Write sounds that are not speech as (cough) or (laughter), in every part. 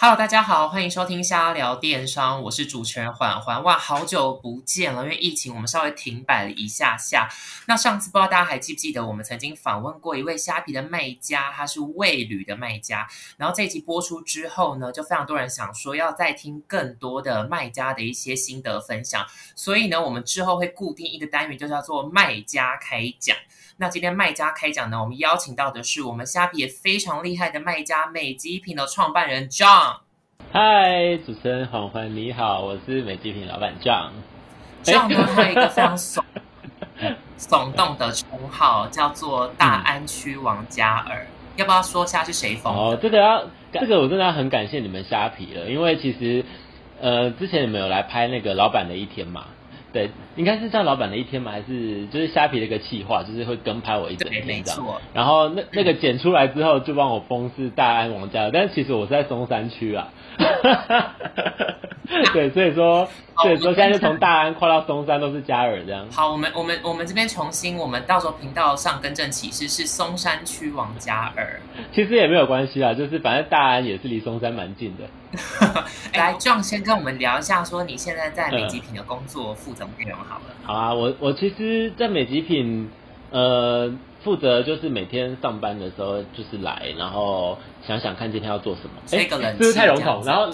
Hello，大家好，欢迎收听瞎聊电商，我是主持人环环。哇，好久不见了，因为疫情我们稍微停摆了一下下。那上次不知道大家还记不记得，我们曾经访问过一位虾皮的卖家，他是味旅的卖家。然后这一集播出之后呢，就非常多人想说要再听更多的卖家的一些心得分享，所以呢，我们之后会固定一个单元，就叫做卖家开讲。那今天卖家开讲呢，我们邀请到的是我们虾皮也非常厉害的卖家美极品的创办人 John。嗨，主持人黄欢你好，我是美极品老板 John。John 呢，(laughs) 还有一个非常耸耸动的称号，叫做大安区王嘉尔。要不要说下是谁封？哦，这个要，这个我真的要很感谢你们虾皮了，因为其实呃，之前你们有来拍那个老板的一天嘛。对，应该是叫老板的一天嘛，还是就是虾皮的一个企划，就是会跟拍我一整天这样。然后那那个剪出来之后，就帮我封是大安王家，但是其实我是在松山区啊。(laughs) 对，所以说，所以说现在就从大安跨到松山都是嘉尔这样。好，我们我们我们这边重新，我们到时候频道上更正启示是松山区王嘉尔。其实也没有关系啊，就是反正大安也是离松山蛮近的。来 (laughs) 壮先跟我们聊一下，说你现在在美极品的工作负责内容好了。好啊，我我其实，在美极品，呃，负责就是每天上班的时候就是来，然后想想看今天要做什么。吹个冷气，是不是太笼统？然后，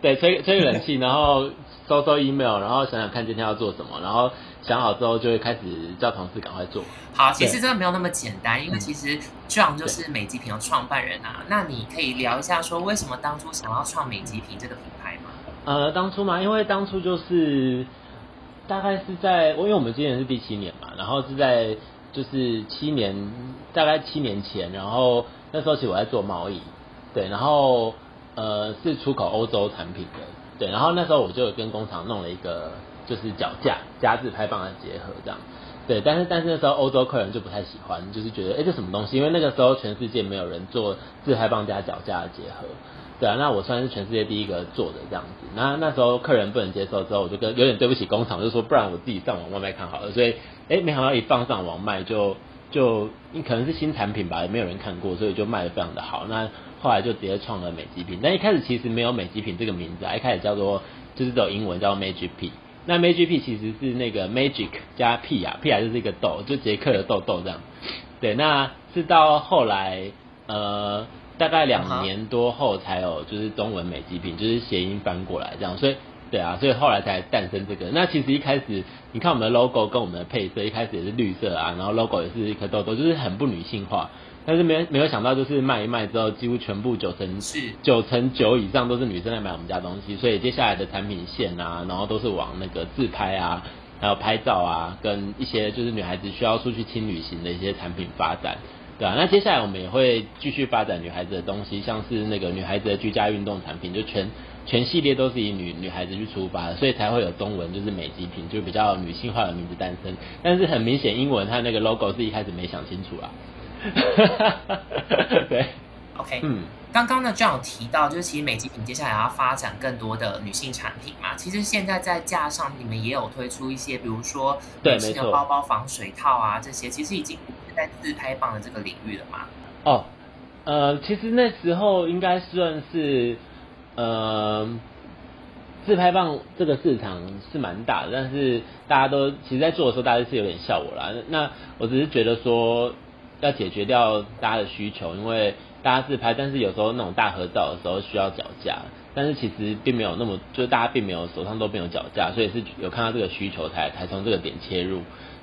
对，吹吹个冷气，然后收收 email，然后想想看今天要做什么，然后想好之后就会开始叫同事赶快做。好，其实真的没有那么简单，因为其实 John 就是美极品的创办人啊。那你可以聊一下说，为什么当初想要创美极品这个品牌吗？呃，当初嘛，因为当初就是大概是在，因为我们今年是第七年嘛，然后是在就是七年，大概七年前，然后那时候其实我在做贸易，对，然后呃是出口欧洲产品的，对，然后那时候我就跟工厂弄了一个就是脚架加自拍棒的结合这样，对，但是但是那时候欧洲客人就不太喜欢，就是觉得哎这什么东西，因为那个时候全世界没有人做自拍棒加脚架的结合。对啊，那我算是全世界第一个做的这样子。那那时候客人不能接受之后，我就跟有点对不起工厂，就说不然我自己上网外卖看好了。所以，哎，没想到一放上网卖就就，你可能是新产品吧，也没有人看过，所以就卖的非常的好。那后来就直接创了美极品，但一开始其实没有美极品这个名字，一开始叫做就是走英文叫 Magic P。那 Magic P 其实是那个 Magic 加 P 啊，P 啊就是一个豆，就杰克的豆豆这样。对，那是到后来呃。大概两年多后才有，就是中文美极品，就是谐音翻过来这样，所以对啊，所以后来才诞生这个。那其实一开始，你看我们的 logo 跟我们的配色，一开始也是绿色啊，然后 logo 也是一颗痘痘，就是很不女性化。但是没没有想到，就是卖一卖之后，几乎全部九成是九成九以上都是女生来买我们家东西，所以接下来的产品线啊，然后都是往那个自拍啊，还有拍照啊，跟一些就是女孩子需要出去轻旅行的一些产品发展。对啊，那接下来我们也会继续发展女孩子的东西，像是那个女孩子的居家运动产品，就全全系列都是以女女孩子去出发的，所以才会有中文就是美极品，就比较女性化的名字诞生。但是很明显，英文它那个 logo 是一开始没想清楚啊。(laughs) 对，OK，嗯，刚刚呢就有提到，就是其实美极品接下来要发展更多的女性产品嘛。其实现在在架上，你们也有推出一些，比如说女性的包包、防水套啊这些，其实已经。在自拍棒的这个领域了嘛？哦，呃，其实那时候应该算是，呃，自拍棒这个市场是蛮大的，但是大家都其实，在做的时候，大家是有点笑我啦。那我只是觉得说，要解决掉大家的需求，因为大家自拍，但是有时候那种大合照的时候需要脚架，但是其实并没有那么，就是大家并没有手上都没有脚架，所以是有看到这个需求才才从这个点切入，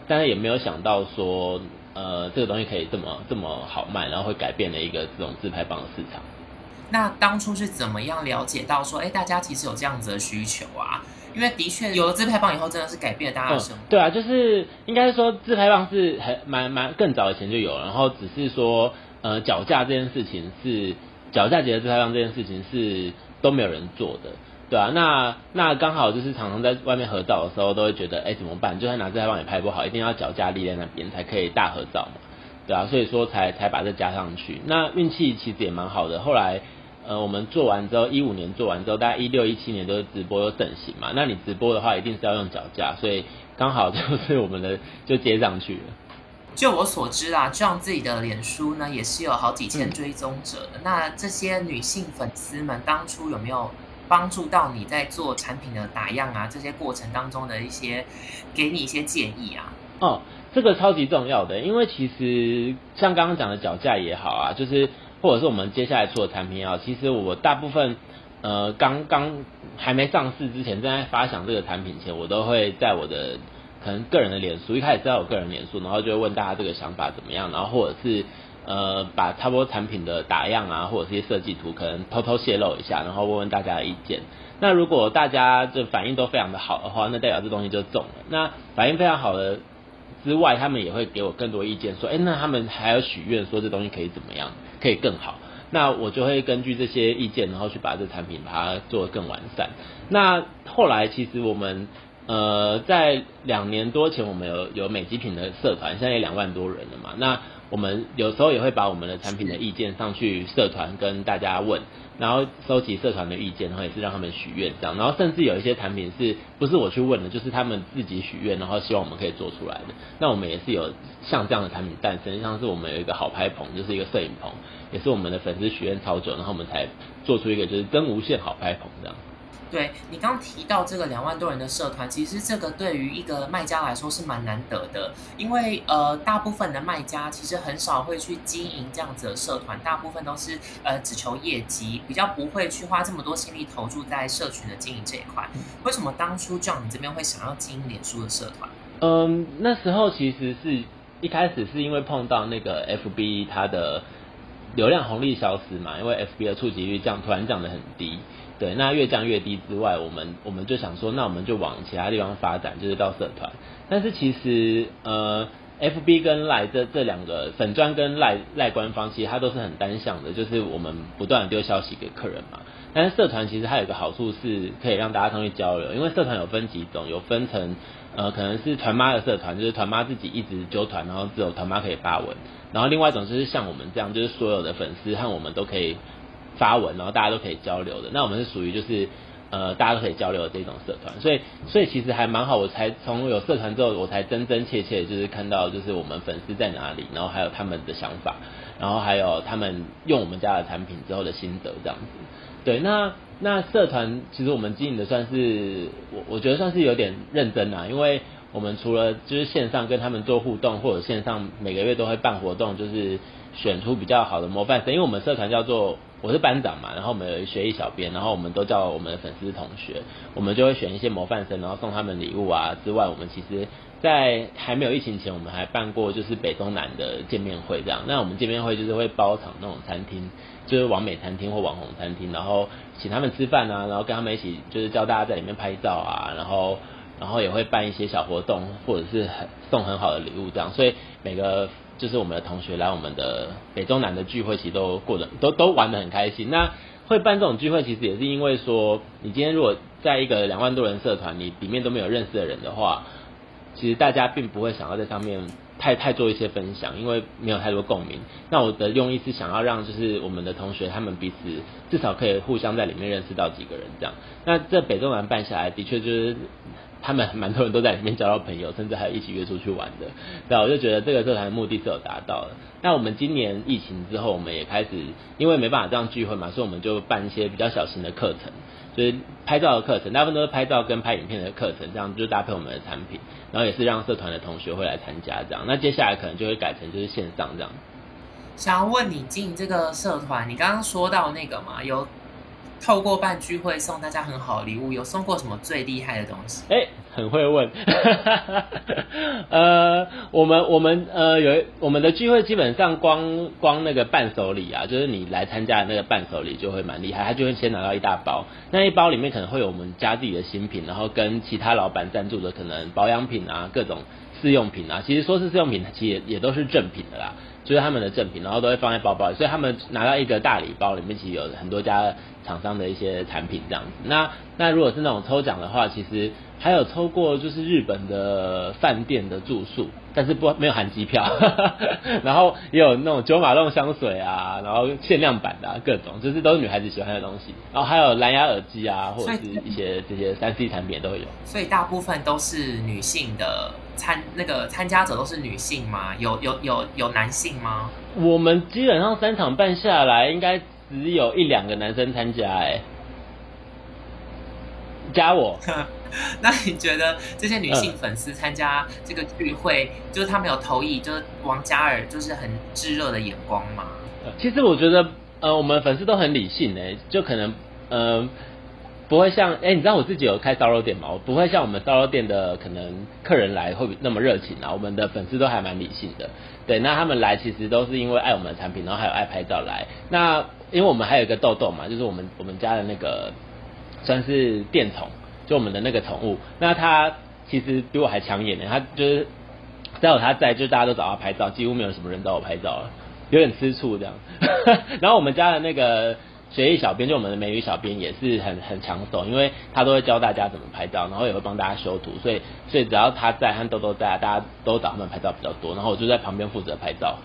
但是也没有想到说。呃，这个东西可以这么这么好卖，然后会改变了一个这种自拍棒的市场。那当初是怎么样了解到说，哎，大家其实有这样子的需求啊？因为的确有了自拍棒以后，真的是改变了大家的生活。对啊，就是应该说自拍棒是很蛮蛮更早以前就有，然后只是说呃脚架这件事情是脚架结合自拍棒这件事情是都没有人做的。对啊，那那刚好就是常常在外面合照的时候，都会觉得，哎，怎么办？就算拿自拍棒也拍不好，一定要脚架立在那边才可以大合照嘛。对啊，所以说才才把这加上去。那运气其实也蛮好的。后来，呃，我们做完之后，一五年做完之后，大概一六一七年都是直播有整形嘛。那你直播的话，一定是要用脚架，所以刚好就是我们的就接上去了。就我所知啊，这样自己的脸书呢也是有好几千追踪者的。那这些女性粉丝们当初有没有帮助到你在做产品的打样啊？这些过程当中的一些给你一些建议啊？哦，这个超级重要的，因为其实像刚刚讲的脚架也好啊，就是或者是我们接下来出的产品也好，其实我大部分呃刚刚还没上市之前，正在发想这个产品前，我都会在我的。可能个人的脸书一开始知道有个人脸书，然后就会问大家这个想法怎么样，然后或者是呃把差不多产品的打样啊，或者是些设计图，可能偷偷泄露一下，然后问问大家的意见。那如果大家这反应都非常的好的话，那代表这东西就中了。那反应非常好的之外，他们也会给我更多意见，说，哎，那他们还要许愿说这东西可以怎么样，可以更好。那我就会根据这些意见，然后去把这产品把它做得更完善。那后来其实我们。呃，在两年多前，我们有有美极品的社团，现在也两万多人了嘛。那我们有时候也会把我们的产品的意见上去社团跟大家问，然后收集社团的意见，然后也是让他们许愿这样。然后甚至有一些产品是不是我去问的，就是他们自己许愿，然后希望我们可以做出来的。那我们也是有像这样的产品诞生，像是我们有一个好拍棚，就是一个摄影棚，也是我们的粉丝许愿超久，然后我们才做出一个就是真无线好拍棚这样。对你刚提到这个两万多人的社团，其实这个对于一个卖家来说是蛮难得的，因为呃，大部分的卖家其实很少会去经营这样子的社团，大部分都是呃只求业绩，比较不会去花这么多心力投注在社群的经营这一块。为什么当初这样你这边会想要经营脸书的社团？嗯，那时候其实是一开始是因为碰到那个 FB 它的流量红利消失嘛，因为 FB 的触及率降突然降得很低。对，那越降越低之外，我们我们就想说，那我们就往其他地方发展，就是到社团。但是其实，呃，F B 跟赖这这两个粉砖跟赖赖官方，其实它都是很单向的，就是我们不断丢消息给客人嘛。但是社团其实它有个好处是可以让大家上去交流，因为社团有分几种，有分成呃可能是团妈的社团，就是团妈自己一直揪团，然后只有团妈可以发文。然后另外一种就是像我们这样，就是所有的粉丝和我们都可以。发文，然后大家都可以交流的。那我们是属于就是呃大家都可以交流的这种社团，所以所以其实还蛮好。我才从有社团之后，我才真真切切就是看到就是我们粉丝在哪里，然后还有他们的想法，然后还有他们用我们家的产品之后的心得这样子。对，那那社团其实我们经营的算是我我觉得算是有点认真啊，因为我们除了就是线上跟他们做互动，或者线上每个月都会办活动，就是选出比较好的模范生，因为我们社团叫做。我是班长嘛，然后我们有学艺小编，然后我们都叫我们的粉丝同学，我们就会选一些模范生，然后送他们礼物啊。之外，我们其实，在还没有疫情前，我们还办过就是北中南的见面会这样。那我们见面会就是会包场那种餐厅，就是完美餐厅或网红餐厅，然后请他们吃饭啊，然后跟他们一起就是教大家在里面拍照啊，然后然后也会办一些小活动，或者是很送很好的礼物这样。所以每个。就是我们的同学来我们的北中南的聚会，其实都过得都都玩得很开心。那会办这种聚会，其实也是因为说，你今天如果在一个两万多人社团，你里面都没有认识的人的话，其实大家并不会想要在上面太太做一些分享，因为没有太多共鸣。那我的用意是想要让就是我们的同学他们彼此至少可以互相在里面认识到几个人这样。那这北中南办下来的确就是。他们蛮多人都在里面交到朋友，甚至还有一起约出去玩的。对，我就觉得这个社团的目的是有达到的。那我们今年疫情之后，我们也开始，因为没办法这样聚会嘛，所以我们就办一些比较小型的课程，就是拍照的课程，大部分都是拍照跟拍影片的课程，这样就搭配我们的产品，然后也是让社团的同学会来参加这样。那接下来可能就会改成就是线上这样。想要问你进这个社团，你刚刚说到那个嘛，有。透过办聚会送大家很好的礼物，有送过什么最厉害的东西？哎，很会问。(laughs) 呃，我们我们呃有我们的聚会基本上光光那个伴手礼啊，就是你来参加的那个伴手礼就会蛮厉害，他就会先拿到一大包，那一包里面可能会有我们家自己的新品，然后跟其他老板赞助的可能保养品啊，各种试用品啊，其实说是试用品，其实也也都是正品的啦。就是他们的赠品，然后都会放在包包里，所以他们拿到一个大礼包，里面其实有很多家厂商的一些产品这样子。那那如果是那种抽奖的话，其实还有抽过就是日本的饭店的住宿，但是不没有含机票，(laughs) 然后也有那种九马龙香水啊，然后限量版的、啊、各种，就是都是女孩子喜欢的东西。然后还有蓝牙耳机啊，或者是一些这些三 C 产品都会有。所以大部分都是女性的参那个参加者都是女性吗？有有有有男性吗？我们基本上三场办下来，应该只有一两个男生参加、哎，加我。(laughs) (laughs) 那你觉得这些女性粉丝参加这个聚会，就是他们有投以就是王嘉尔就是很炙热的眼光吗？其实我觉得，呃，我们粉丝都很理性诶，就可能，呃，不会像，哎，你知道我自己有开烧肉店嘛？我不会像我们烧肉店的可能客人来会那么热情啊。我们的粉丝都还蛮理性的，对，那他们来其实都是因为爱我们的产品，然后还有爱拍照来。那因为我们还有一个豆豆嘛，就是我们我们家的那个算是电宠。就我们的那个宠物，那它其实比我还抢眼呢。它就是只要有它在，就大家都找它拍照，几乎没有什么人找我拍照了，有点吃醋这样。(laughs) 然后我们家的那个学艺小编，就我们的美女小编也是很很抢手，因为他都会教大家怎么拍照，然后也会帮大家修图，所以所以只要他在和豆豆在，大家都找他们拍照比较多。然后我就在旁边负责拍照。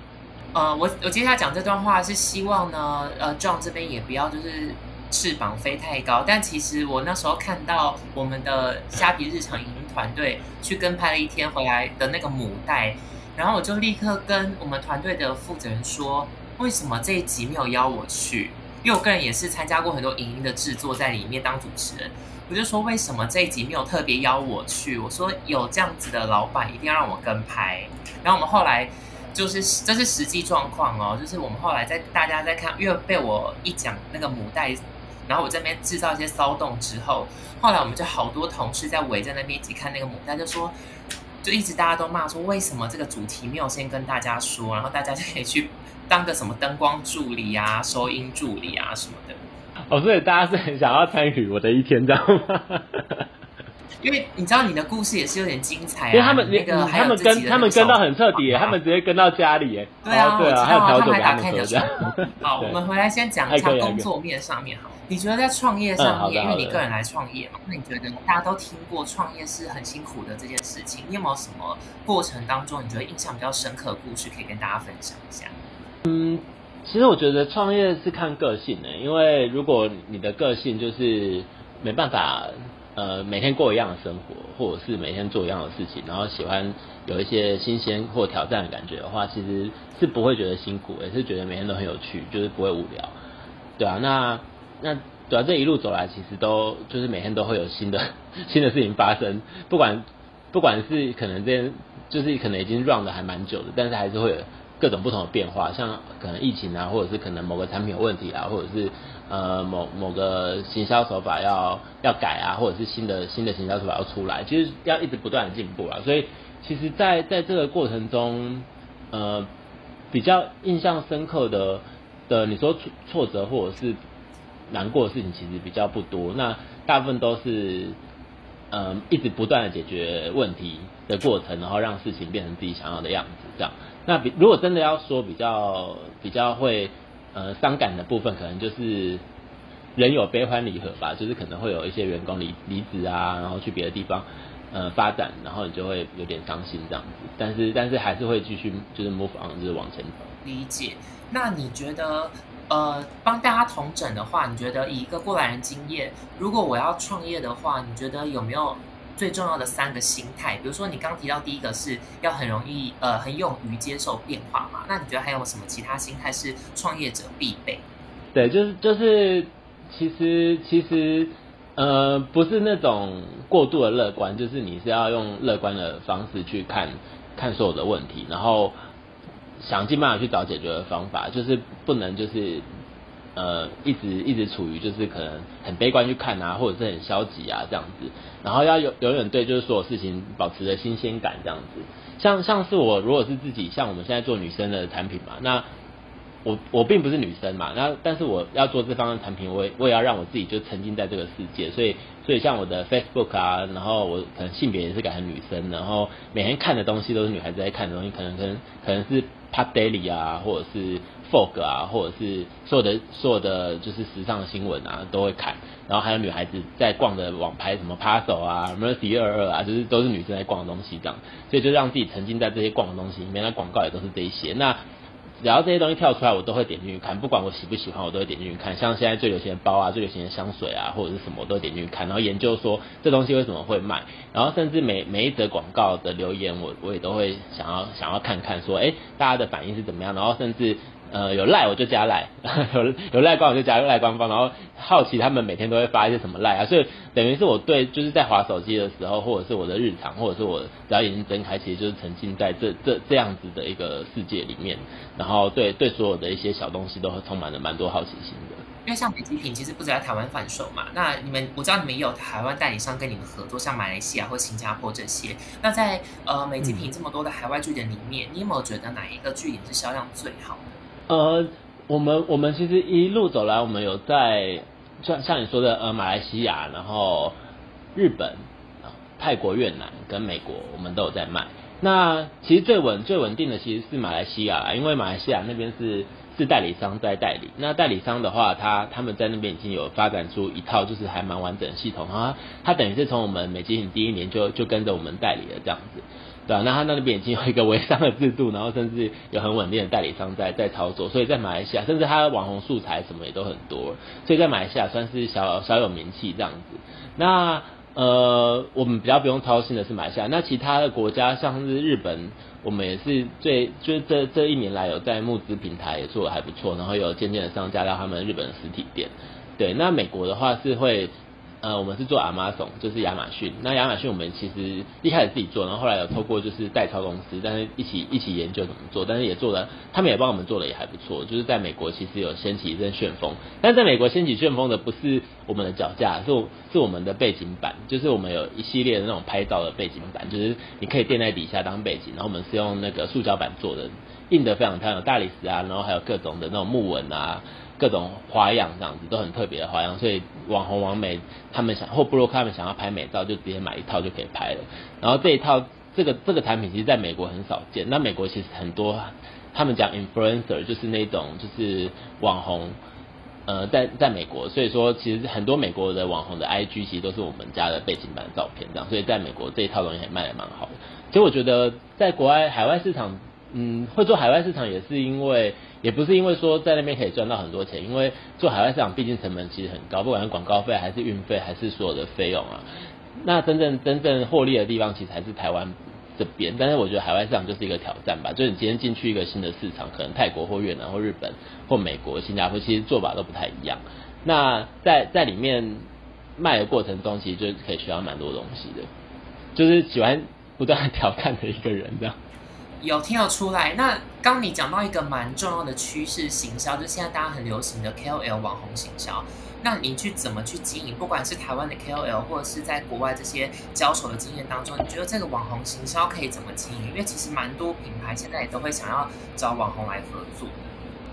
呃，我我接下来讲这段话是希望呢，呃，John 这边也不要就是。翅膀飞太高，但其实我那时候看到我们的虾皮日常影音团队去跟拍了一天回来的那个母带，然后我就立刻跟我们团队的负责人说，为什么这一集没有邀我去？因为我个人也是参加过很多影音的制作，在里面当主持人，我就说为什么这一集没有特别邀我去？我说有这样子的老板一定要让我跟拍，然后我们后来就是这是实际状况哦，就是我们后来在大家在看，因为被我一讲那个母带。然后我这边制造一些骚动之后，后来我们就好多同事在围在那边一起看那个牡丹，就说，就一直大家都骂说，为什么这个主题没有先跟大家说，然后大家就可以去当个什么灯光助理啊、收音助理啊什么的。哦，所以大家是很想要参与我的一天，知道吗？因为你知道你的故事也是有点精彩啊，因为他们那个他们跟他们跟到很彻底，他们直接跟到家里，哎，对啊，对啊，还有调酒还打开的酒。好，(laughs) 我们回来先讲一下工作面上面好。你觉得在创业上面，因为你个人来创业嘛，那你觉得大家都听过创业是很辛苦的这件事情，你有没有什么过程当中你觉得印象比较深刻的故事可以跟大家分享一下？嗯，其实我觉得创业是看个性的，因为如果你的个性就是没办法。呃，每天过一样的生活，或者是每天做一样的事情，然后喜欢有一些新鲜或挑战的感觉的话，其实是不会觉得辛苦，也是觉得每天都很有趣，就是不会无聊，对啊，那那对啊，这一路走来，其实都就是每天都会有新的新的事情发生，不管不管是可能这件就是可能已经 run 的还蛮久的，但是还是会有各种不同的变化，像可能疫情啊，或者是可能某个产品有问题啊，或者是。呃，某某个行销手法要要改啊，或者是新的新的行销手法要出来，其实要一直不断的进步啊。所以，其实，在在这个过程中，呃，比较印象深刻的的，你说挫挫折或者是难过的事情，其实比较不多。那大部分都是，嗯，一直不断的解决问题的过程，然后让事情变成自己想要的样子。这样，那比如果真的要说比较比较会。呃，伤感的部分可能就是人有悲欢离合吧，就是可能会有一些员工离离职啊，然后去别的地方呃发展，然后你就会有点伤心这样子。但是但是还是会继续就是 move on，就是往前走。理解。那你觉得呃帮大家同整的话，你觉得以一个过来人经验，如果我要创业的话，你觉得有没有？最重要的三个心态，比如说你刚提到第一个是要很容易呃很勇于接受变化嘛，那你觉得还有什么其他心态是创业者必备？对，就是就是其实其实呃不是那种过度的乐观，就是你是要用乐观的方式去看看所有的问题，然后想尽办法去找解决的方法，就是不能就是。呃，一直一直处于就是可能很悲观去看啊，或者是很消极啊这样子，然后要有永远对就是所有事情保持着新鲜感这样子。像像是我如果是自己像我们现在做女生的产品嘛，那我我并不是女生嘛，那但是我要做这方面产品，我也我也要让我自己就沉浸在这个世界，所以所以像我的 Facebook 啊，然后我可能性别也是改成女生，然后每天看的东西都是女孩子在看的东西，可能可能可能是 Pop Daily 啊，或者是 Fog 啊，或者是所有的所有的就是时尚新闻啊都会看，然后还有女孩子在逛的网拍什么 p a s o 啊，Mercy 二二啊，就是都是女生在逛的东西这样，所以就让自己沉浸在这些逛的东西里面，那广告也都是这一些，那。只要这些东西跳出来，我都会点进去看，不管我喜不喜欢，我都会点进去看。像现在最流行的包啊，最流行的香水啊，或者是什么，我都点进去看，然后研究说这东西为什么会卖，然后甚至每每一则广告的留言，我我也都会想要想要看看说，哎，大家的反应是怎么样，然后甚至。呃，有赖我就加赖，(laughs) 有有赖官我就加赖官方，然后好奇他们每天都会发一些什么赖啊，所以等于是我对就是在滑手机的时候，或者是我的日常，或者是我只要眼睛睁开，其实就是沉浸在这这这样子的一个世界里面，然后对对所有的一些小东西都会充满了蛮多好奇心的。因为像美极品其实不止在台湾贩售嘛，那你们我知道你们也有台湾代理商跟你们合作，像马来西亚或新加坡这些。那在呃美极品这么多的海外据点里面，你有没有觉得哪一个据点是销量最好的？呃，我们我们其实一路走来，我们有在像像你说的，呃，马来西亚，然后日本、泰国、越南跟美国，我们都有在卖。那其实最稳最稳定的其实是马来西亚，因为马来西亚那边是是代理商在代理。那代理商的话，他他们在那边已经有发展出一套就是还蛮完整的系统，啊他等于是从我们美金第一年就就跟着我们代理了这样子。对啊，那他那边已经有一个微商的制度，然后甚至有很稳定的代理商在在操作，所以在马来西亚，甚至他的网红素材什么也都很多，所以在马来西亚算是小小有名气这样子。那呃，我们比较不用操心的是马来西亚，那其他的国家像是日本，我们也是最就是这这一年来有在募资平台也做的还不错，然后有渐渐的上架到他们日本的实体店。对，那美国的话是会。呃，我们是做 Amazon，就是亚马逊。那亚马逊我们其实一开始自己做，然后后来有透过就是代操公司，但是一起一起研究怎么做，但是也做了，他们也帮我们做的也还不错。就是在美国其实有掀起一阵旋风，但在美国掀起旋风的不是我们的脚架，是是我们的背景板，就是我们有一系列的那种拍照的背景板，就是你可以垫在底下当背景，然后我们是用那个塑胶板做的，印的非常漂亮，有大理石啊，然后还有各种的那种木纹啊。各种花样这样子都很特别的花样，所以网红网美他们想或布洛克他们想要拍美照，就直接买一套就可以拍了。然后这一套这个这个产品其实在美国很少见，那美国其实很多他们讲 influencer 就是那种就是网红，呃，在在美国，所以说其实很多美国的网红的 IG 其实都是我们家的背景板照片这样，所以在美国这一套东西还卖的蛮好的。其实我觉得在国外海外市场。嗯，会做海外市场也是因为，也不是因为说在那边可以赚到很多钱，因为做海外市场毕竟成本其实很高，不管是广告费还是运费还是所有的费用啊。那真正真正获利的地方其实还是台湾这边，但是我觉得海外市场就是一个挑战吧，就是你今天进去一个新的市场，可能泰国或越南或日本或美国、新加坡，其实做法都不太一样。那在在里面卖的过程中，其实就可以学到蛮多东西的，就是喜欢不断挑战的一个人这样。有听得出来，那刚你讲到一个蛮重要的趋势行销，就是现在大家很流行的 KOL 网红行销。那你去怎么去经营？不管是台湾的 KOL，或者是在国外这些交手的经验当中，你觉得这个网红行销可以怎么经营？因为其实蛮多品牌现在也都会想要找网红来合作。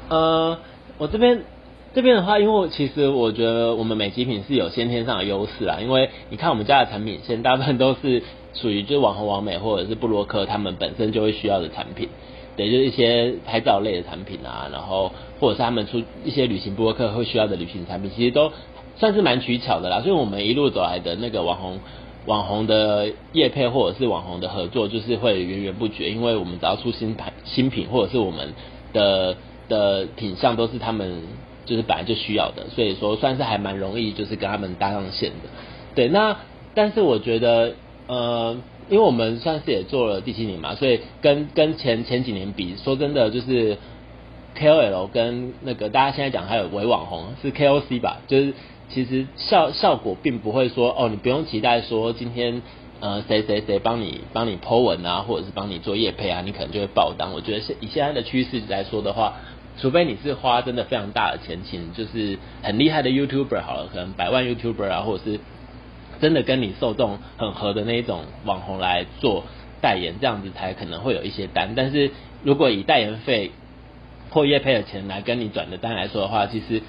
呃，我这边这边的话，因为其实我觉得我们美极品是有先天上的优势啊，因为你看我们家的产品线大部分都是。属于就是网红、网美或者是布洛克，他们本身就会需要的产品，对，就是一些拍照类的产品啊，然后或者是他们出一些旅行布洛克会需要的旅行产品，其实都算是蛮取巧的啦。所以我们一路走来的那个网红、网红的业配或者是网红的合作，就是会源源不绝，因为我们只要出新牌新品，或者是我们的的品相都是他们就是本来就需要的，所以说算是还蛮容易，就是跟他们搭上线的。对，那但是我觉得。呃，因为我们算是也做了第七年嘛，所以跟跟前前几年比，说真的就是 KOL 跟那个大家现在讲还有伪网红是 KOC 吧，就是其实效效果并不会说哦，你不用期待说今天呃谁谁谁帮你帮你 Po 文啊，或者是帮你做业配啊，你可能就会爆单。我觉得现以现在的趋势来说的话，除非你是花真的非常大的钱请就是很厉害的 YouTuber 好了，可能百万 YouTuber 啊，或者是。真的跟你受众很合的那一种网红来做代言，这样子才可能会有一些单。但是如果以代言费或业配的钱来跟你转的单来说的话，其实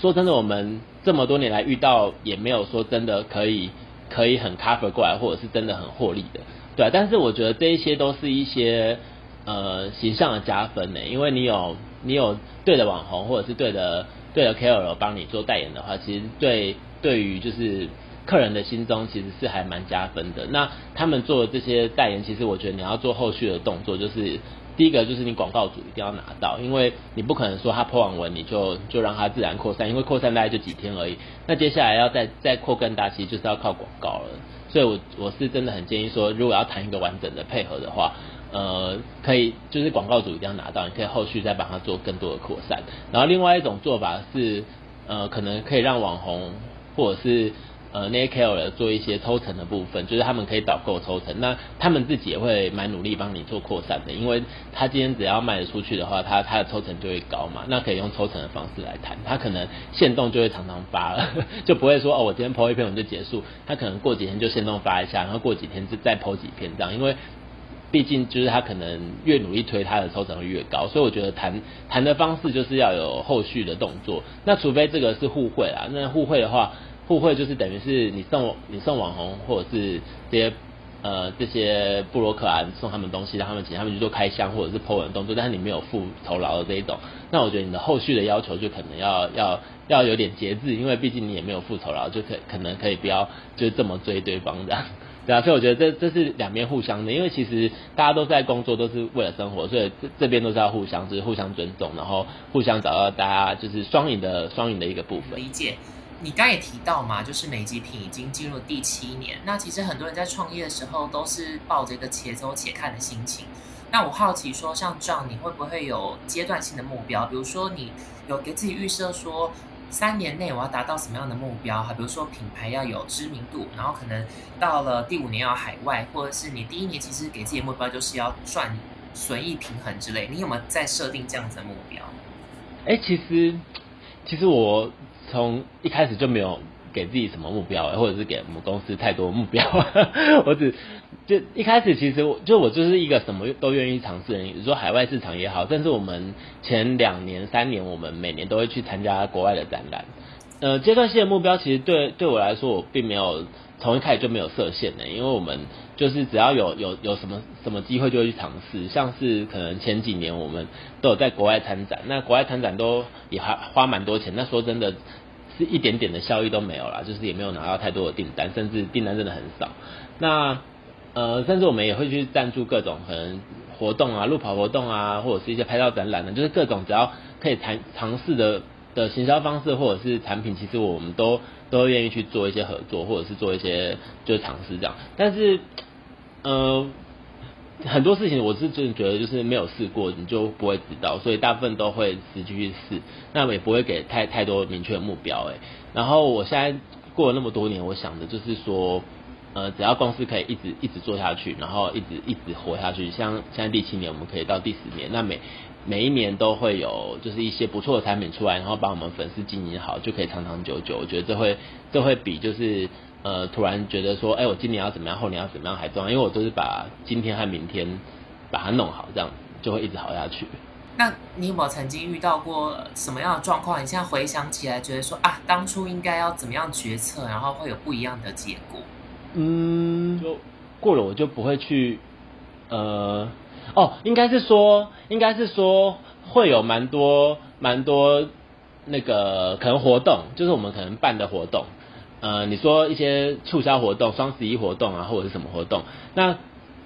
说真的，我们这么多年来遇到也没有说真的可以可以很 cover 过来，或者是真的很获利的，对啊。但是我觉得这一些都是一些呃形象的加分呢，因为你有你有对的网红，或者是对的对的 KOL 帮你做代言的话，其实对对于就是客人的心中其实是还蛮加分的。那他们做的这些代言，其实我觉得你要做后续的动作，就是第一个就是你广告主一定要拿到，因为你不可能说他破完文你就就让他自然扩散，因为扩散大概就几天而已。那接下来要再再扩更大，其实就是要靠广告了。所以我我是真的很建议说，如果要谈一个完整的配合的话，呃，可以就是广告主一定要拿到，你可以后续再帮他做更多的扩散。然后另外一种做法是，呃，可能可以让网红或者是呃那些 KOL 做一些抽成的部分，就是他们可以导购抽成，那他们自己也会蛮努力帮你做扩散的，因为他今天只要卖得出去的话，他他的抽成就会高嘛，那可以用抽成的方式来谈，他可能限动就会常常发了，(laughs) 就不会说哦我今天 po 一篇文就结束，他可能过几天就限动发一下，然后过几天就再 po 几篇这样，因为。毕竟就是他可能越努力推，他的抽成会越高，所以我觉得谈谈的方式就是要有后续的动作。那除非这个是互惠啦，那互惠的话，互惠就是等于是你送你送网红或者是这些呃这些布洛克啊送他们东西，让他们请他们去做开箱或者是 PO 文动作，但是你没有付酬劳的这一种，那我觉得你的后续的要求就可能要要要有点节制，因为毕竟你也没有付酬劳，就可可能可以不要就是这么追对方这样。(laughs) 对啊，所以我觉得这这是两边互相的，因为其实大家都在工作，都是为了生活，所以这这边都是要互相，就是互相尊重，然后互相找到大家就是双赢的双赢的一个部分。理解，你刚也提到嘛，就是美极品已经进入第七年，那其实很多人在创业的时候都是抱着一个且走且看的心情。那我好奇说，像这样你会不会有阶段性的目标？比如说你有给自己预设说。三年内我要达到什么样的目标？哈，比如说品牌要有知名度，然后可能到了第五年要海外，或者是你第一年其实给自己的目标就是要赚损益平衡之类。你有没有在设定这样子的目标？哎，其实其实我从一开始就没有。给自己什么目标，或者是给我们公司太多目标，(laughs) 我只就一开始其实我就我就是一个什么都愿意尝试的人，比如说海外市场也好，但是我们前两年三年，我们每年都会去参加国外的展览。呃，阶段性的目标其实对对我来说，我并没有从一开始就没有设限的，因为我们就是只要有有有什么什么机会就会去尝试，像是可能前几年我们都有在国外参展，那国外参展都也花花蛮多钱，那说真的。是一点点的效益都没有啦，就是也没有拿到太多的订单，甚至订单真的很少。那呃，甚至我们也会去赞助各种可能活动啊、路跑活动啊，或者是一些拍照展览的，就是各种只要可以尝尝试的的行销方式或者是产品，其实我们都都愿意去做一些合作，或者是做一些就是尝试这样。但是呃。很多事情我是真的觉得就是没有试过你就不会知道，所以大部分都会实际去试，那么也不会给太太多明确的目标哎。然后我现在过了那么多年，我想的就是说，呃，只要公司可以一直一直做下去，然后一直一直活下去，像现在第七年我们可以到第十年，那每每一年都会有就是一些不错的产品出来，然后把我们粉丝经营好，就可以长长久久。我觉得这会这会比就是。呃，突然觉得说，哎，我今年要怎么样，后年要怎么样还重要，因为我都是把今天和明天把它弄好，这样就会一直好下去。那你有没有曾经遇到过什么样的状况？你现在回想起来，觉得说啊，当初应该要怎么样决策，然后会有不一样的结果？嗯，就过了，我就不会去。呃，哦，应该是说，应该是说会有蛮多蛮多那个可能活动，就是我们可能办的活动。呃，你说一些促销活动、双十一活动啊，或者是什么活动？那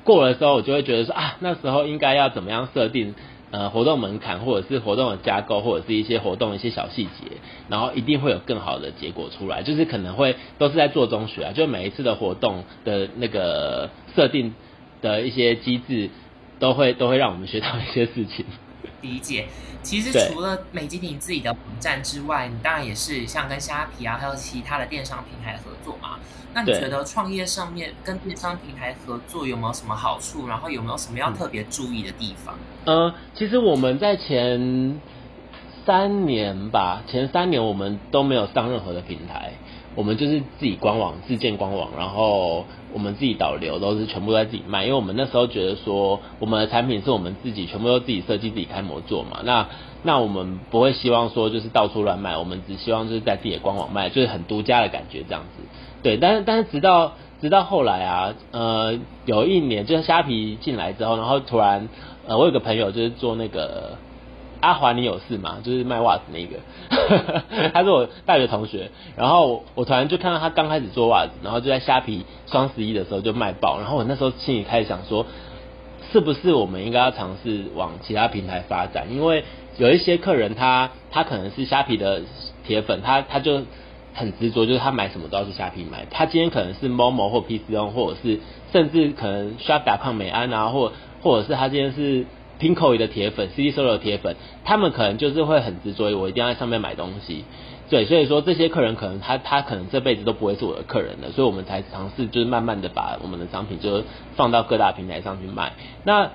过了的时候，我就会觉得说啊，那时候应该要怎么样设定呃活动门槛，或者是活动的架构，或者是一些活动一些小细节，然后一定会有更好的结果出来。就是可能会都是在做中学啊，就每一次的活动的那个设定的一些机制，都会都会让我们学到一些事情。理解，其实除了美极品自己的网站之外，你当然也是像跟虾皮啊，还有其他的电商平台合作嘛。那你觉得创业上面跟电商平台合作有没有什么好处？然后有没有什么要特别注意的地方？呃，其实我们在前三年吧，前三年我们都没有上任何的平台，我们就是自己官网自建官网，然后我们自己导流，都是全部在自己卖，因为我们那时候觉得说，我们的产品是我们自己全部都自己设计、自己开模做嘛。那那我们不会希望说就是到处乱卖，我们只希望就是在自己的官网卖，就是很独家的感觉这样子。对，但是但是直到直到后来啊，呃，有一年就是虾皮进来之后，然后突然呃，我有个朋友就是做那个。阿华，你有事吗？就是卖袜子那个，(laughs) 他是我大学同学。然后我突然就看到他刚开始做袜子，然后就在虾皮双十一的时候就卖爆。然后我那时候心里开始想说，是不是我们应该要尝试往其他平台发展？因为有一些客人他他可能是虾皮的铁粉，他他就很执着，就是他买什么都要去虾皮买。他今天可能是 Momo 或 PCO，或者是甚至可能 Shop 打抗美安啊，或或者是他今天是。Pinko 的铁粉，CD Solo 的铁粉，他们可能就是会很执着于我一定要在上面买东西，对，所以说这些客人可能他他可能这辈子都不会是我的客人了，所以我们才尝试就是慢慢的把我们的商品就放到各大平台上去卖。那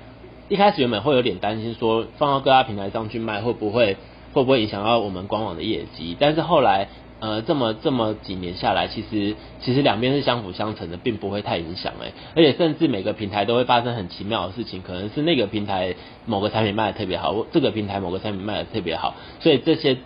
一开始原本会有点担心说放到各大平台上去卖会不会会不会影响到我们官网的业绩，但是后来。呃，这么这么几年下来，其实其实两边是相辅相成的，并不会太影响哎，而且甚至每个平台都会发生很奇妙的事情，可能是那个平台某个产品卖的特别好，这个平台某个产品卖的特别好，所以这些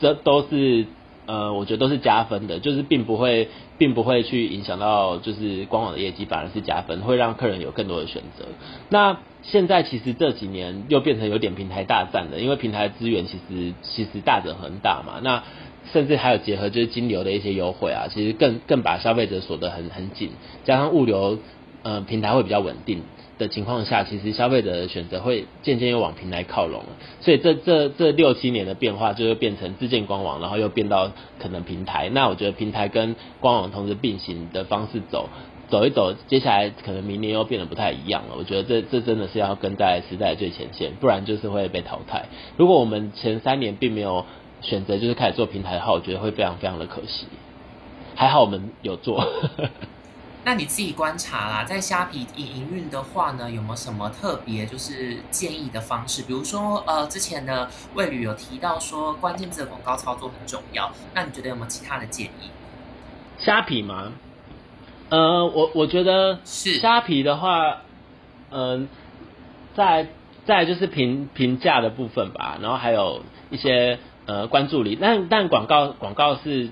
这都是呃，我觉得都是加分的，就是并不会并不会去影响到就是官网的业绩，反而是加分，会让客人有更多的选择。那现在其实这几年又变成有点平台大战了，因为平台资源其实其实大者很大嘛，那。甚至还有结合就是金流的一些优惠啊，其实更更把消费者锁得很很紧，加上物流呃平台会比较稳定的情况下，其实消费者的选择会渐渐又往平台靠拢了。所以这这这六七年的变化，就会变成自建官网，然后又变到可能平台。那我觉得平台跟官网同时并行的方式走走一走，接下来可能明年又变得不太一样了。我觉得这这真的是要跟在时代最前线，不然就是会被淘汰。如果我们前三年并没有。选择就是开始做平台的话，我觉得会非常非常的可惜。还好我们有做。(laughs) 那你自己观察啦，在虾皮营营运的话呢，有没有什么特别就是建议的方式？比如说，呃，之前的魏旅有提到说，关键字的广告操作很重要。那你觉得有没有其他的建议？虾皮吗？呃，我我觉得是虾皮的话，嗯，在在就是评评价的部分吧，然后还有一些。呃，关注力，但但广告广告是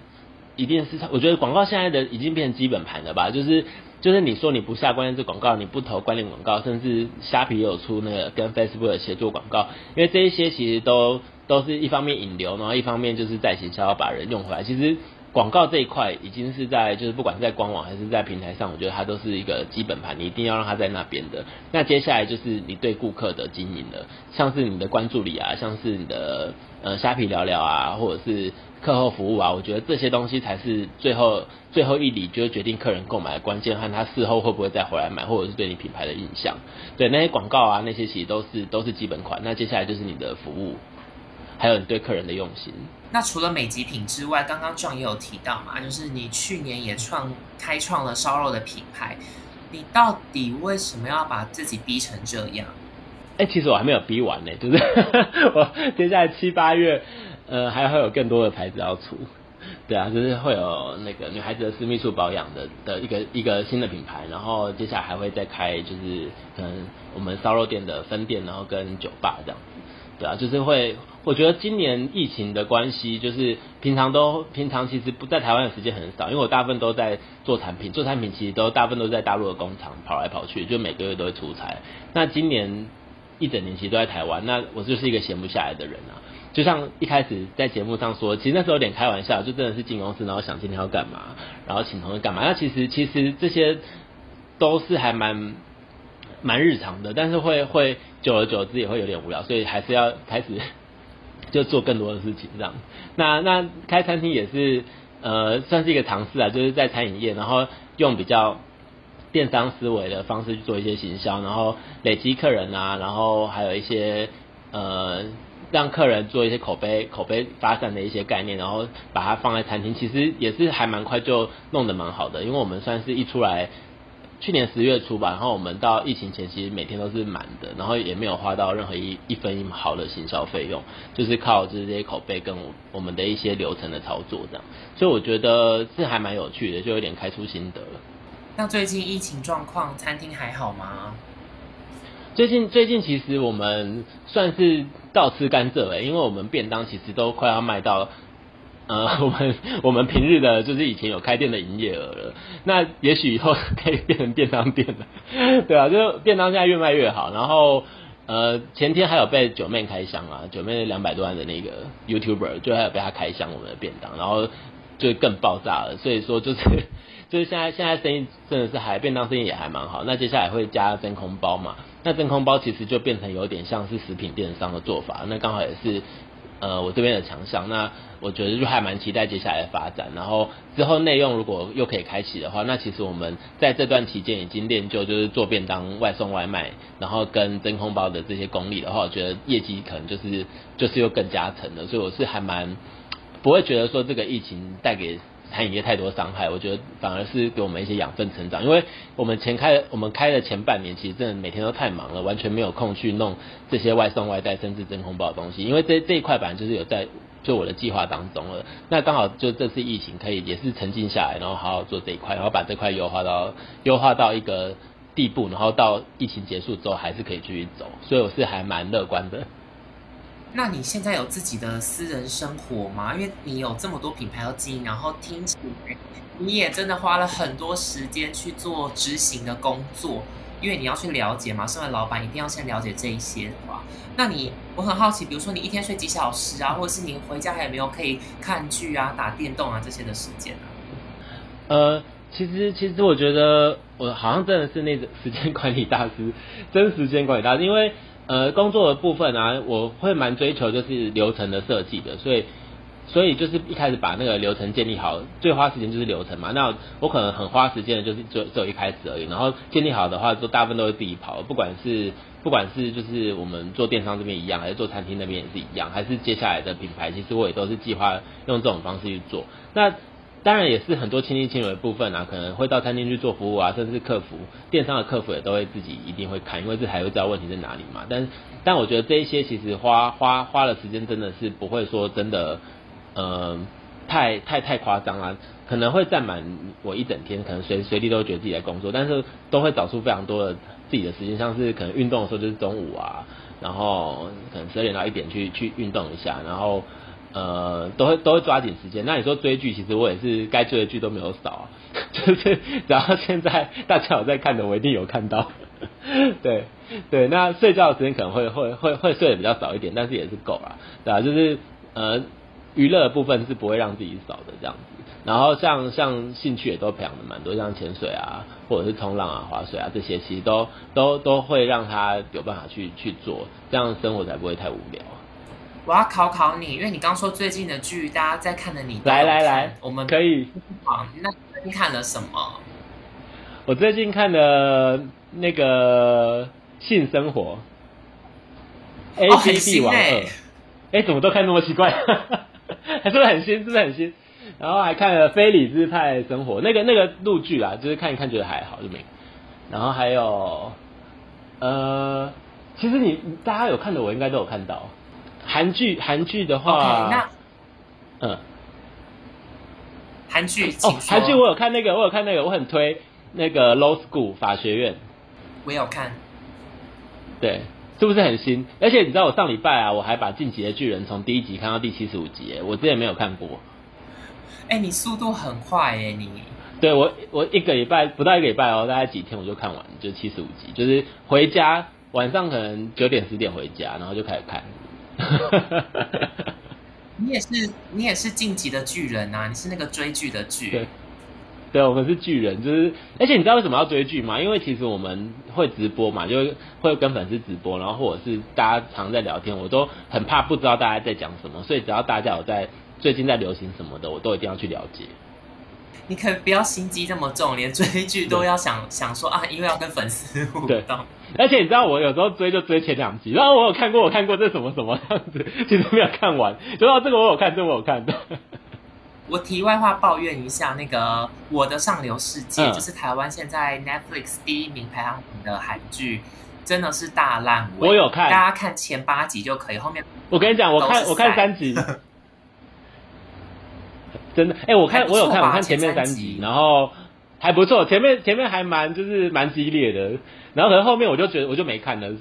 一定是，我觉得广告现在的已经变成基本盘了吧？就是就是你说你不下关键字广告，你不投关联广告，甚至虾皮也有出那个跟 Facebook 的协作广告，因为这一些其实都都是一方面引流，然后一方面就是在行销把人用回来，其实。广告这一块已经是在，就是不管是在官网还是在平台上，我觉得它都是一个基本盘，你一定要让它在那边的。那接下来就是你对顾客的经营了，像是你的关注力啊，像是你的呃虾皮聊聊啊，或者是课后服务啊，我觉得这些东西才是最后最后一里，就是决定客人购买的关键和他事后会不会再回来买，或者是对你品牌的印象。对那些广告啊，那些其实都是都是基本款。那接下来就是你的服务。还有你对客人的用心。那除了美极品之外，刚刚壮也有提到嘛，就是你去年也创开创了烧肉的品牌，你到底为什么要把自己逼成这样？哎，其实我还没有逼完呢，就是 (laughs) 我接下来七八月，呃，还会有更多的牌子要出。对啊，就是会有那个女孩子的私密处保养的的一个一个新的品牌，然后接下来还会再开，就是可能我们烧肉店的分店，然后跟酒吧这样。对啊，就是会，我觉得今年疫情的关系，就是平常都平常其实不在台湾的时间很少，因为我大部分都在做产品，做产品其实都大部分都在大陆的工厂跑来跑去，就每个月都会出差。那今年一整年其实都在台湾，那我就是一个闲不下来的人啊。就像一开始在节目上说，其实那时候有点开玩笑，就真的是进公司，然后想今天要干嘛，然后请同事干嘛。那其实其实这些都是还蛮。蛮日常的，但是会会久而久之也会有点无聊，所以还是要开始 (laughs) 就做更多的事情这样。那那开餐厅也是呃算是一个尝试啊，就是在餐饮业，然后用比较电商思维的方式去做一些行销，然后累积客人啊，然后还有一些呃让客人做一些口碑口碑发散的一些概念，然后把它放在餐厅，其实也是还蛮快就弄得蛮好的，因为我们算是一出来。去年十月初吧，然后我们到疫情前，其实每天都是满的，然后也没有花到任何一一分一毫的行销费用，就是靠就是这些口碑跟我们的一些流程的操作这样，所以我觉得是还蛮有趣的，就有点开出心得了。那最近疫情状况，餐厅还好吗？最近最近其实我们算是倒吃甘蔗哎，因为我们便当其实都快要卖到，呃，我们我们平日的就是以前有开店的营业额了。那也许以后可以变成便当店了，(laughs) 对啊，就便当现在越卖越好。然后呃，前天还有被九妹开箱啊，九妹两百多万的那个 YouTuber 就还有被他开箱我们的便当，然后就更爆炸了。所以说就是。就是现在，现在生意真的是还便当生意也还蛮好。那接下来会加真空包嘛？那真空包其实就变成有点像是食品电商的做法。那刚好也是呃我这边的强项。那我觉得就还蛮期待接下来的发展。然后之后内用如果又可以开启的话，那其实我们在这段期间已经练就就是做便当、外送外卖，然后跟真空包的这些功力的话，我觉得业绩可能就是就是又更加成了。所以我是还蛮不会觉得说这个疫情带给。餐饮业太多伤害，我觉得反而是给我们一些养分成长。因为我们前开我们开的前半年，其实真的每天都太忙了，完全没有空去弄这些外送外带甚至真空包的东西。因为这这一块本来就是有在就我的计划当中了。那刚好就这次疫情可以也是沉静下来，然后好好做这一块，然后把这块优化到优化到一个地步，然后到疫情结束之后还是可以继续走。所以我是还蛮乐观的。那你现在有自己的私人生活吗？因为你有这么多品牌要经营，然后听起来你也真的花了很多时间去做执行的工作，因为你要去了解嘛。身为老板，一定要先了解这一些的话，那你我很好奇，比如说你一天睡几小时啊，或者是你回家还有没有可以看剧啊、打电动啊这些的时间呢？呃，其实其实我觉得我好像真的是那个时间管理大师，真时间管理大师，因为。呃，工作的部分啊，我会蛮追求就是流程的设计的，所以所以就是一开始把那个流程建立好，最花时间就是流程嘛。那我可能很花时间的就是只只有一开始而已，然后建立好的话，就大部分都是自己跑，不管是不管是就是我们做电商这边一样，还是做餐厅那边也是一样，还是接下来的品牌，其实我也都是计划用这种方式去做。那当然也是很多亲力亲为的部分啊，可能会到餐厅去做服务啊，甚至客服、电商的客服也都会自己一定会看，因为这才会知道问题在哪里嘛。但但我觉得这一些其实花花花的时间真的是不会说真的，呃，太太太夸张啊，可能会占满我一整天，可能随随地都觉得自己在工作，但是都会找出非常多的自己的时间，像是可能运动的时候就是中午啊，然后可能十二点到一点去去运动一下，然后。呃，都会都会抓紧时间。那你说追剧，其实我也是该追的剧都没有少啊，(laughs) 就是只要现在大家有在看的，我一定有看到。(laughs) 对对，那睡觉的时间可能会会会会睡的比较少一点，但是也是够了，对吧？就是呃，娱乐的部分是不会让自己少的这样子。然后像像兴趣也都培养的蛮多，像潜水啊，或者是冲浪啊、划水啊这些，其实都都都会让他有办法去去做，这样生活才不会太无聊。我要考考你，因为你刚说最近的剧，大家在看的你来来来，我们可以好。那最近看了什么？我最近看的那个性生活，A P P 王二，哎，怎么都看那么奇怪？(laughs) 还是不是很新？是不是很新？然后还看了非理智派生活，那个那个录剧啦，就是看一看觉得还好就没。然后还有呃，其实你大家有看的，我应该都有看到。韩剧，韩剧的话，那，嗯，韩剧哦，韩剧我有看那个，我有看那个，我很推那个 Law School 法学院，我有看，对，是不是很新？而且你知道我上礼拜啊，我还把《进击的巨人》从第一集看到第七十五集，我之前没有看过。哎，你速度很快哎，你。对我，我一个礼拜不到一个礼拜哦，大概几天我就看完，就七十五集，就是回家晚上可能九点十点回家，然后就开始看。(laughs) 你也是，你也是晋级的巨人呐！你是那个追剧的剧。对，对，我们是巨人，就是，而且你知道为什么要追剧吗？因为其实我们会直播嘛，就会跟粉丝直播，然后或者是大家常在聊天，我都很怕不知道大家在讲什么，所以只要大家有在最近在流行什么的，我都一定要去了解。你可以不要心机这么重，连追剧都要想想说啊，因为要跟粉丝互动。而且你知道，我有时候追就追前两集，然后我有看过，我看过这什么什么样子，其实没有看完。就说这个我有看，这个我有看的。我题外话抱怨一下，那个《我的上流世界》就是台湾现在 Netflix 第一名排行榜的韩剧，真的是大烂尾。我有看，大家看前八集就可以，后面我跟你讲，我看我看三集。(laughs) 真的，哎，我看我有看，我看前面三集，然后还不错，前面前面还蛮就是蛮激烈的，然后可能后面我就觉得我就没看了。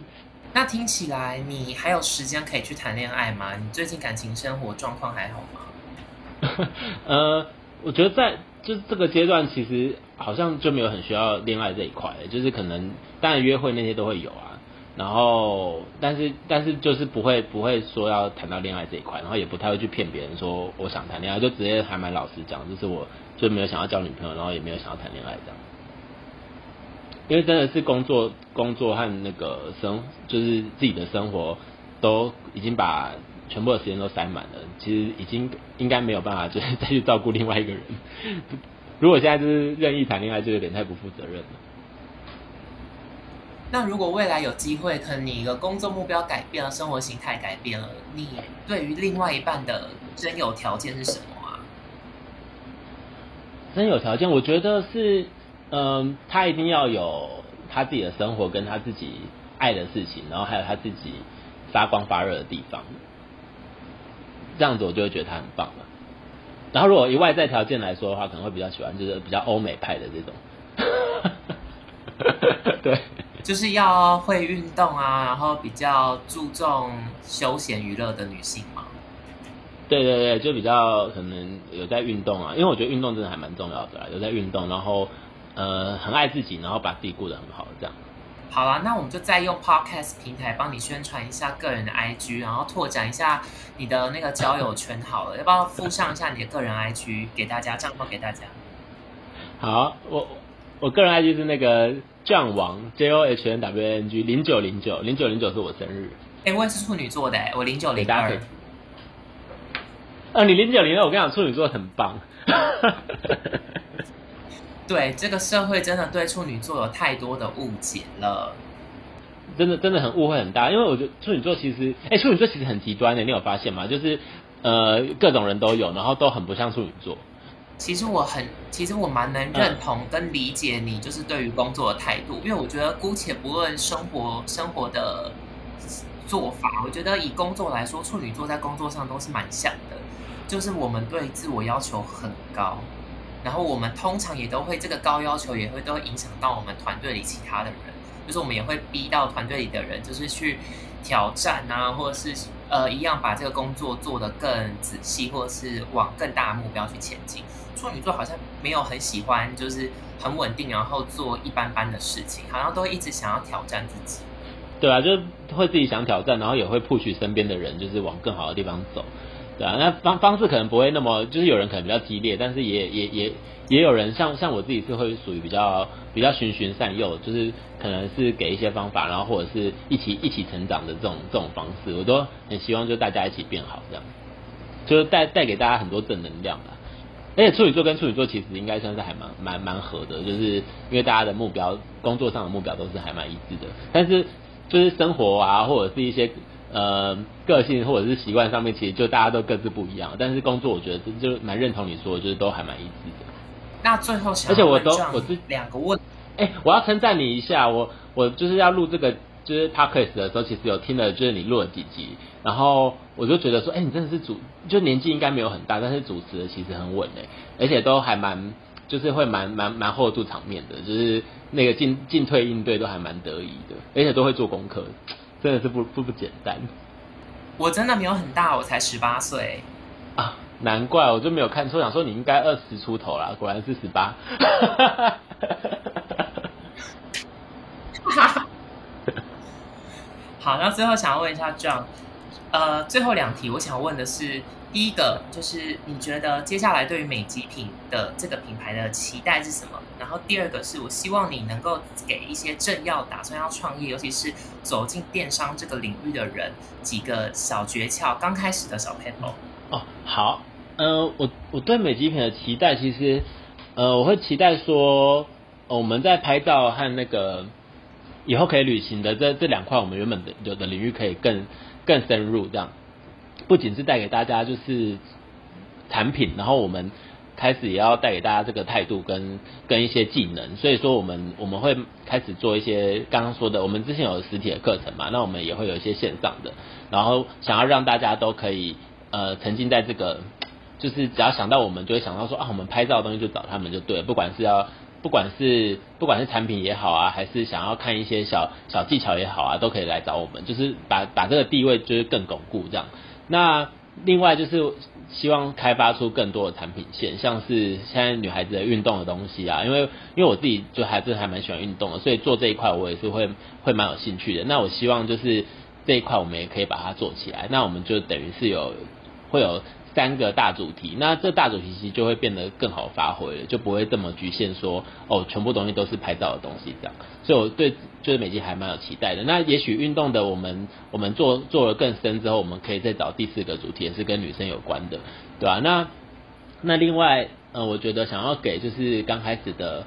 那听起来你还有时间可以去谈恋爱吗？你最近感情生活状况还好吗？(laughs) 呃，我觉得在就是这个阶段，其实好像就没有很需要恋爱这一块，就是可能当然约会那些都会有啊，然后但是但是就是不会不会说要谈到恋爱这一块，然后也不太会去骗别人说我想谈恋爱，就直接还蛮老实讲，就是我就没有想要交女朋友，然后也没有想要谈恋爱这样。因为真的是工作、工作和那个生，就是自己的生活，都已经把全部的时间都塞满了。其实已经应该没有办法，就是再去照顾另外一个人。如果现在就是任意谈恋爱，就有点太不负责任了。那如果未来有机会，可能你的工作目标改变了，生活形态改变了，你对于另外一半的真有条件是什么啊？真有条件，我觉得是。嗯，他一定要有他自己的生活，跟他自己爱的事情，然后还有他自己发光发热的地方，这样子我就会觉得他很棒了。然后如果以外在条件来说的话，可能会比较喜欢就是比较欧美派的这种，(laughs) 对，就是要会运动啊，然后比较注重休闲娱乐的女性嘛。对对对，就比较可能有在运动啊，因为我觉得运动真的还蛮重要的，有在运动，然后。呃，很爱自己，然后把自己过得很好，这样。好啊，那我们就再用 Podcast 平台帮你宣传一下个人的 IG，然后拓展一下你的那个交友圈好了。要不要附上一下你的个人 IG 给大家，账号给大家？好，我我个人 IG 是那个将王 J O H N W N G 零九零九零九零九是我生日。哎，我也是处女座的，我零九零二。啊，你零九零二，我跟你讲，处女座很棒。(laughs) 对这个社会真的对处女座有太多的误解了，真的真的很误会很大。因为我觉得处女座其实，哎，处女座其实很极端的，你有发现吗？就是呃，各种人都有，然后都很不像处女座。其实我很，其实我蛮能认同跟理解你，就是对于工作的态度。因为我觉得姑且不论生活生活的做法，我觉得以工作来说，处女座在工作上都是蛮像的，就是我们对自我要求很高。然后我们通常也都会这个高要求，也会都会影响到我们团队里其他的人，就是我们也会逼到团队里的人，就是去挑战啊，或者是呃一样把这个工作做得更仔细，或者是往更大的目标去前进。处女座好像没有很喜欢，就是很稳定，然后做一般般的事情，好像都会一直想要挑战自己。对啊，就会自己想挑战，然后也会 push 身边的人，就是往更好的地方走。对啊，那方方式可能不会那么，就是有人可能比较激烈，但是也也也也有人像像我自己是会属于比较比较循循善诱，就是可能是给一些方法，然后或者是一起一起成长的这种这种方式，我都很希望就大家一起变好这样，就是带带给大家很多正能量吧。而且处女座跟处女座其实应该算是还蛮蛮蛮合的，就是因为大家的目标工作上的目标都是还蛮一致的，但是就是生活啊或者是一些。呃，个性或者是习惯上面，其实就大家都各自不一样。但是工作，我觉得就蛮认同你说，就是都还蛮一致的。那最后想，而且我都我是两个问，哎，我要称赞你一下，我我就是要录这个就是 podcast 的时候，其实有听了，就是你录了几集，然后我就觉得说，哎，你真的是主，就年纪应该没有很大，但是主持的其实很稳哎，而且都还蛮就是会蛮蛮蛮 hold 住场面的，就是那个进进退应对都还蛮得意的，而且都会做功课。真的是不不不简单，我真的没有很大，我才十八岁啊，难怪我就没有看错，想说你应该二十出头啦，果然是十八。(laughs) 好，那最后想要问一下 John，呃，最后两题我想问的是。第一个就是你觉得接下来对于美极品的这个品牌的期待是什么？然后第二个是我希望你能够给一些正要打算要创业，尤其是走进电商这个领域的人几个小诀窍，刚开始的小 paper。哦，好，嗯，我我对美极品的期待其实，呃，我会期待说我们在拍照和那个以后可以旅行的这这两块，我们原本的有的领域可以更更深入这样。不仅是带给大家就是产品，然后我们开始也要带给大家这个态度跟跟一些技能，所以说我们我们会开始做一些刚刚说的，我们之前有实体的课程嘛，那我们也会有一些线上的，然后想要让大家都可以呃沉浸在这个，就是只要想到我们就会想到说啊，我们拍照的东西就找他们就对了，不管是要不管是不管是产品也好啊，还是想要看一些小小技巧也好啊，都可以来找我们，就是把把这个地位就是更巩固这样。那另外就是希望开发出更多的产品线，像是现在女孩子的运动的东西啊，因为因为我自己就还是还蛮喜欢运动的，所以做这一块我也是会会蛮有兴趣的。那我希望就是这一块我们也可以把它做起来，那我们就等于是有会有。三个大主题，那这大主题其实就会变得更好发挥了，就不会这么局限说哦，全部东西都是拍照的东西这样。所以我对就是美肌还蛮有期待的。那也许运动的我们 (laughs) 我们做做了更深之后，我们可以再找第四个主题，也是跟女生有关的，对吧？那那另外呃，我觉得想要给就是刚开始的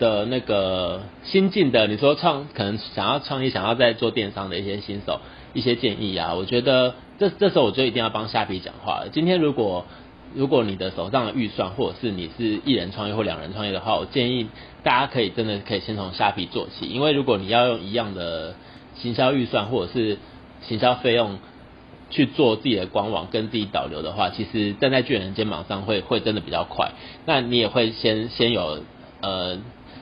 的那个新进的，你说创可能想要创业、想要在做电商的一些新手一些建议啊，我觉得。这这时候我就一定要帮虾皮讲话了。今天如果如果你的手上的预算，或者是你是一人创业或两人创业的话，我建议大家可以真的可以先从虾皮做起。因为如果你要用一样的行销预算或者是行销费用去做自己的官网跟自己导流的话，其实站在巨人肩膀上会会真的比较快。那你也会先先有呃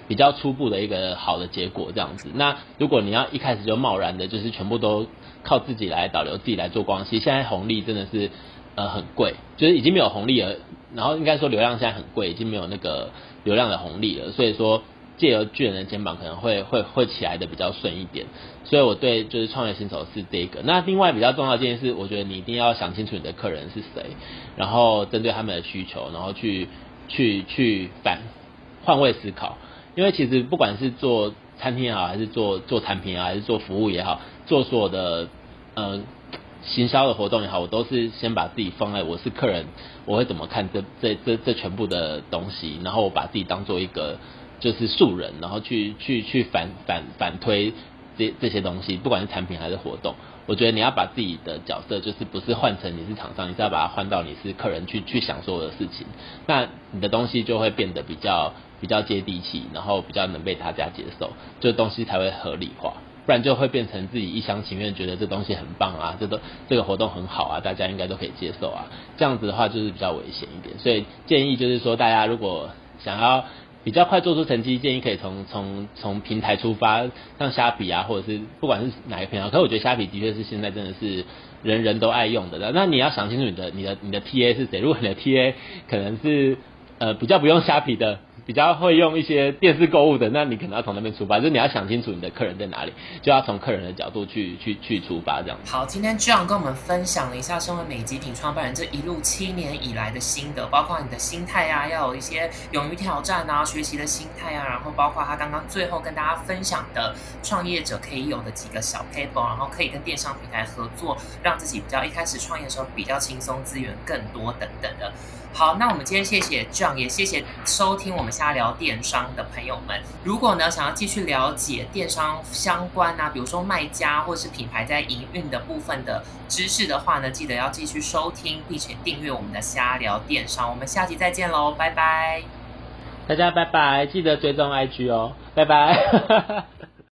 比较初步的一个好的结果这样子。那如果你要一开始就贸然的，就是全部都靠自己来导流，自己来做光系。现在红利真的是呃很贵，就是已经没有红利了。然后应该说流量现在很贵，已经没有那个流量的红利了。所以说借由巨人的肩膀可能会会会起来的比较顺一点。所以我对就是创业新手是这个。那另外比较重要的一件事，我觉得你一定要想清楚你的客人是谁，然后针对他们的需求，然后去去去反换位思考。因为其实不管是做餐厅也好，还是做做产品啊，还是做服务也好，做所有的呃行销的活动也好，我都是先把自己放在我是客人，我会怎么看这这这这全部的东西，然后我把自己当做一个就是素人，然后去去去反反反推这这些东西，不管是产品还是活动，我觉得你要把自己的角色就是不是换成你是厂商，你是要把它换到你是客人去去想所有的事情，那你的东西就会变得比较。比较接地气，然后比较能被大家接受，这东西才会合理化，不然就会变成自己一厢情愿觉得这东西很棒啊，这都这个活动很好啊，大家应该都可以接受啊，这样子的话就是比较危险一点，所以建议就是说，大家如果想要比较快做出成绩，建议可以从从从平台出发，像虾皮啊，或者是不管是哪个平台，可是我觉得虾皮的确是现在真的是人人都爱用的，那你要想清楚你的你的你的 TA 是谁，如果你的 TA 可能是呃比较不用虾皮的。比较会用一些电视购物的，那你可能要从那边出发，就是你要想清楚你的客人在哪里，就要从客人的角度去去去出发这样。好，今天居然跟我们分享了一下身为美极品创办人这一路七年以来的心得，包括你的心态啊，要有一些勇于挑战啊、学习的心态啊，然后包括他刚刚最后跟大家分享的创业者可以有的几个小 paper，然后可以跟电商平台合作，让自己比较一开始创业的时候比较轻松，资源更多等等的。好，那我们今天谢谢 John，也谢谢收听我们瞎聊电商的朋友们。如果呢想要继续了解电商相关啊，比如说卖家或是品牌在营运的部分的知识的话呢，记得要继续收听，并且订阅我们的瞎聊电商。我们下集再见喽，拜拜！大家拜拜，记得追踪 IG 哦，拜拜。(laughs)